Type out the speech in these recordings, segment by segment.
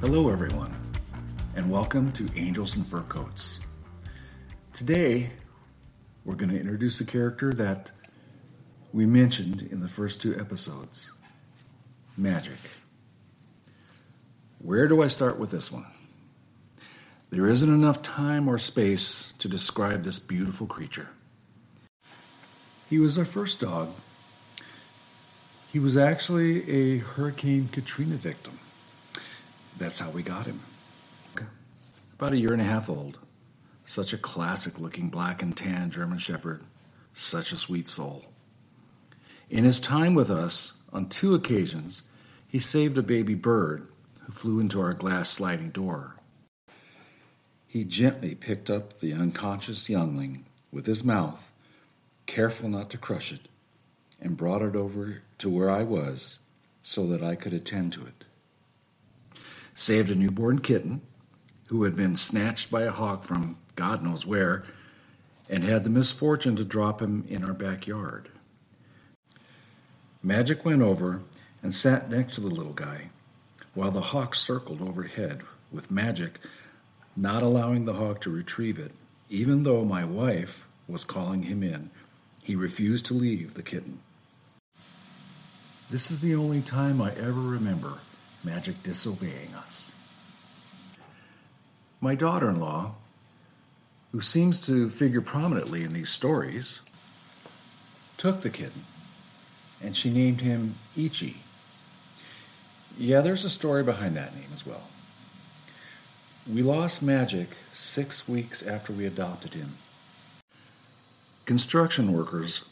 Hello, everyone, and welcome to Angels and Fur Coats. Today, we're going to introduce a character that we mentioned in the first two episodes Magic. Where do I start with this one? There isn't enough time or space to describe this beautiful creature. He was our first dog. He was actually a Hurricane Katrina victim. That's how we got him. About a year and a half old. Such a classic looking black and tan German Shepherd. Such a sweet soul. In his time with us, on two occasions, he saved a baby bird who flew into our glass sliding door. He gently picked up the unconscious youngling with his mouth, careful not to crush it, and brought it over to where I was so that I could attend to it saved a newborn kitten who had been snatched by a hawk from God knows where and had the misfortune to drop him in our backyard. Magic went over and sat next to the little guy while the hawk circled overhead with Magic not allowing the hawk to retrieve it, even though my wife was calling him in. He refused to leave the kitten. This is the only time I ever remember magic disobeying us. My daughter in law, who seems to figure prominently in these stories, took the kitten and she named him Ichi. Yeah, there's a story behind that name as well. We lost Magic six weeks after we adopted him. Construction workers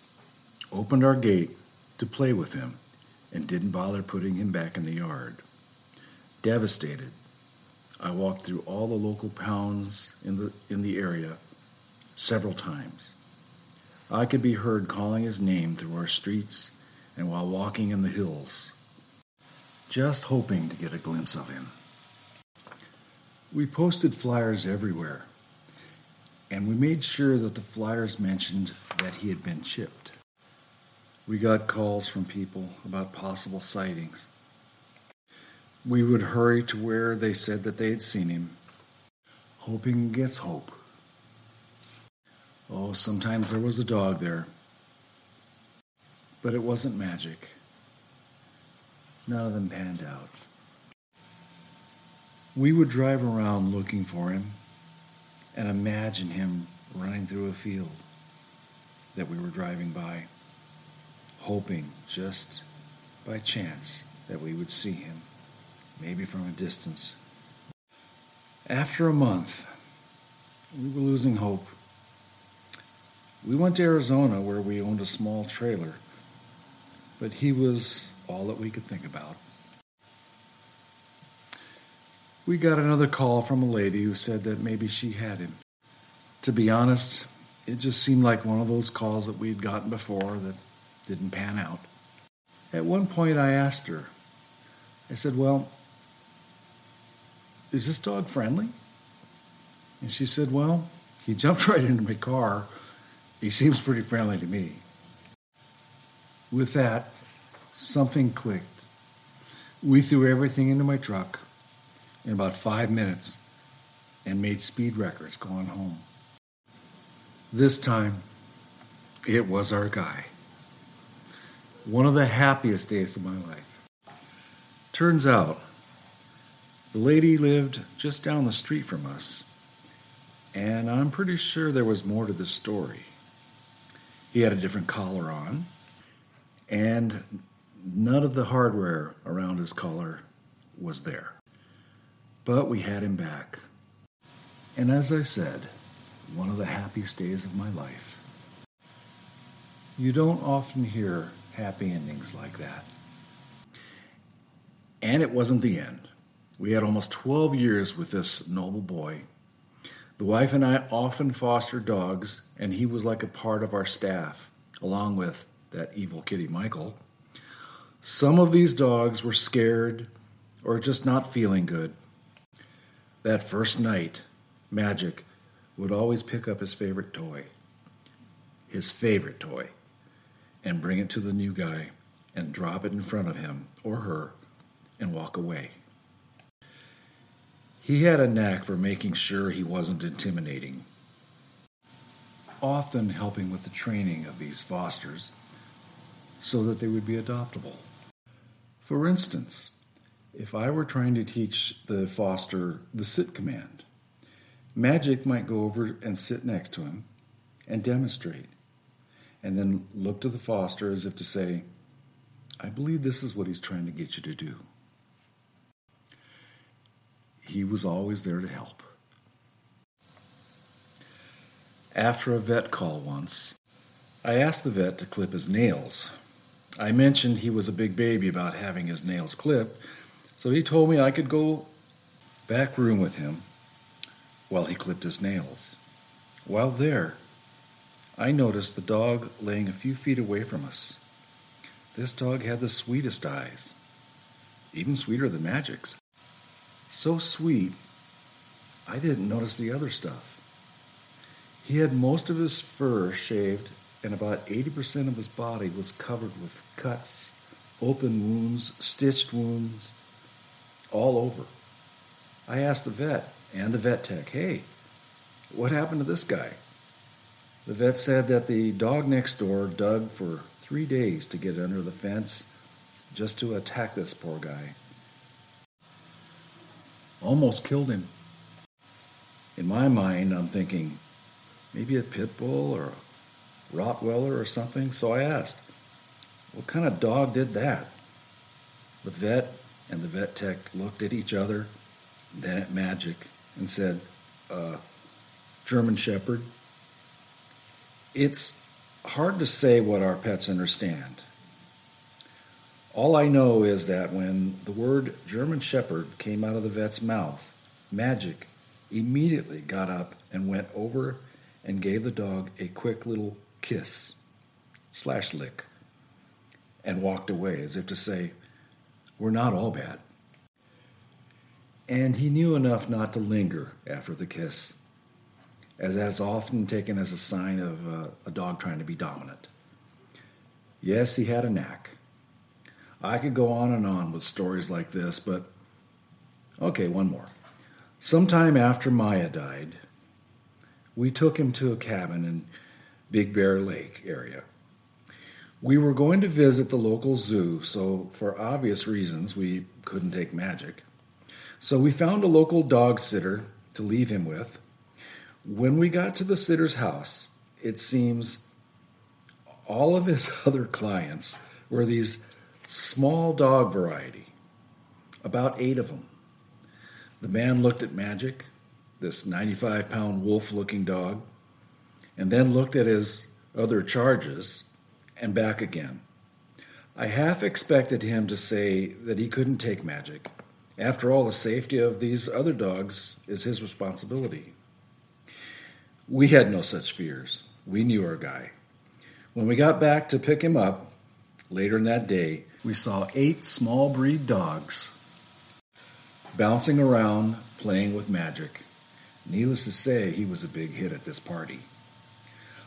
opened our gate to play with him and didn't bother putting him back in the yard. Devastated, I walked through all the local pounds in the, in the area several times. I could be heard calling his name through our streets and while walking in the hills, just hoping to get a glimpse of him. We posted flyers everywhere, and we made sure that the flyers mentioned that he had been chipped. We got calls from people about possible sightings we would hurry to where they said that they had seen him, hoping against hope. Oh, sometimes there was a dog there, but it wasn't magic. None of them panned out. We would drive around looking for him and imagine him running through a field that we were driving by, hoping just by chance that we would see him maybe from a distance. After a month, we were losing hope. We went to Arizona where we owned a small trailer, but he was all that we could think about. We got another call from a lady who said that maybe she had him. To be honest, it just seemed like one of those calls that we'd gotten before that didn't pan out. At one point, I asked her, I said, Well, is this dog friendly? And she said, Well, he jumped right into my car. He seems pretty friendly to me. With that, something clicked. We threw everything into my truck in about five minutes and made speed records going home. This time, it was our guy. One of the happiest days of my life. Turns out, the lady lived just down the street from us, and I'm pretty sure there was more to the story. He had a different collar on, and none of the hardware around his collar was there. But we had him back. And as I said, one of the happiest days of my life. You don't often hear happy endings like that. And it wasn't the end. We had almost 12 years with this noble boy. The wife and I often fostered dogs, and he was like a part of our staff, along with that evil kitty Michael. Some of these dogs were scared or just not feeling good. That first night, Magic would always pick up his favorite toy, his favorite toy, and bring it to the new guy and drop it in front of him or her and walk away. He had a knack for making sure he wasn't intimidating, often helping with the training of these fosters so that they would be adoptable. For instance, if I were trying to teach the foster the sit command, Magic might go over and sit next to him and demonstrate, and then look to the foster as if to say, I believe this is what he's trying to get you to do. He was always there to help. After a vet call once, I asked the vet to clip his nails. I mentioned he was a big baby about having his nails clipped, so he told me I could go back room with him while he clipped his nails. While there, I noticed the dog laying a few feet away from us. This dog had the sweetest eyes, even sweeter than Magic's. So sweet, I didn't notice the other stuff. He had most of his fur shaved, and about 80% of his body was covered with cuts, open wounds, stitched wounds, all over. I asked the vet and the vet tech, hey, what happened to this guy? The vet said that the dog next door dug for three days to get under the fence just to attack this poor guy. Almost killed him. In my mind, I'm thinking maybe a pit bull or a Rottweiler or something. So I asked, what kind of dog did that? The vet and the vet tech looked at each other, then at Magic, and said, uh, German Shepherd. It's hard to say what our pets understand. All I know is that when the word German Shepherd came out of the vet's mouth, Magic immediately got up and went over and gave the dog a quick little kiss slash lick and walked away as if to say, We're not all bad. And he knew enough not to linger after the kiss as that's often taken as a sign of uh, a dog trying to be dominant. Yes, he had a knack. I could go on and on with stories like this, but okay, one more. Sometime after Maya died, we took him to a cabin in Big Bear Lake area. We were going to visit the local zoo, so for obvious reasons, we couldn't take Magic. So we found a local dog sitter to leave him with when we got to the sitter's house, it seems all of his other clients were these small dog variety, about eight of them. The man looked at Magic, this 95 pound wolf looking dog, and then looked at his other charges and back again. I half expected him to say that he couldn't take Magic. After all, the safety of these other dogs is his responsibility. We had no such fears. We knew our guy. When we got back to pick him up later in that day, we saw eight small breed dogs bouncing around playing with magic. Needless to say, he was a big hit at this party.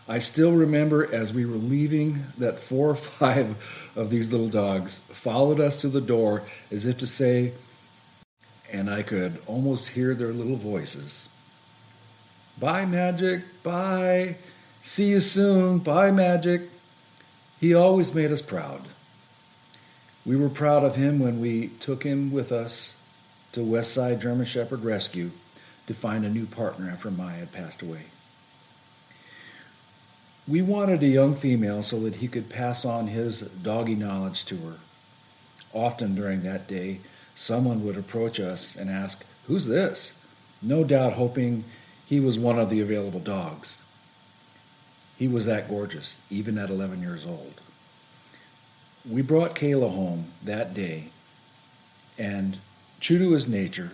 I still remember as we were leaving that four or five of these little dogs followed us to the door as if to say, and I could almost hear their little voices Bye, Magic. Bye. See you soon. Bye, Magic. He always made us proud. We were proud of him when we took him with us to Westside German Shepherd Rescue to find a new partner after Maya had passed away. We wanted a young female so that he could pass on his doggy knowledge to her. Often during that day, someone would approach us and ask, Who's this? No doubt hoping he was one of the available dogs. He was that gorgeous, even at 11 years old. We brought Kayla home that day, and true to his nature,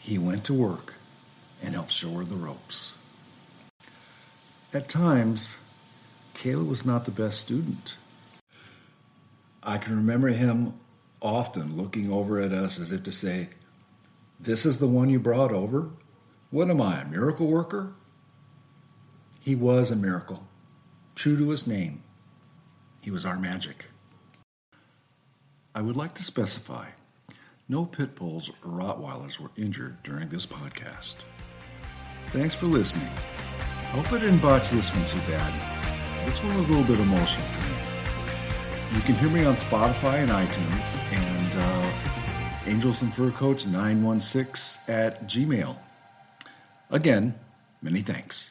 he went to work and helped show her the ropes. At times, Kayla was not the best student. I can remember him often looking over at us as if to say, This is the one you brought over? What am I, a miracle worker? He was a miracle, true to his name. He was our magic. I would like to specify No pit bulls or Rottweilers were injured during this podcast. Thanks for listening. Hope I didn't botch this one too bad. This one was a little bit emotional for me. You can hear me on Spotify and iTunes and uh, Angels and Fur Coats 916 at Gmail. Again, many thanks.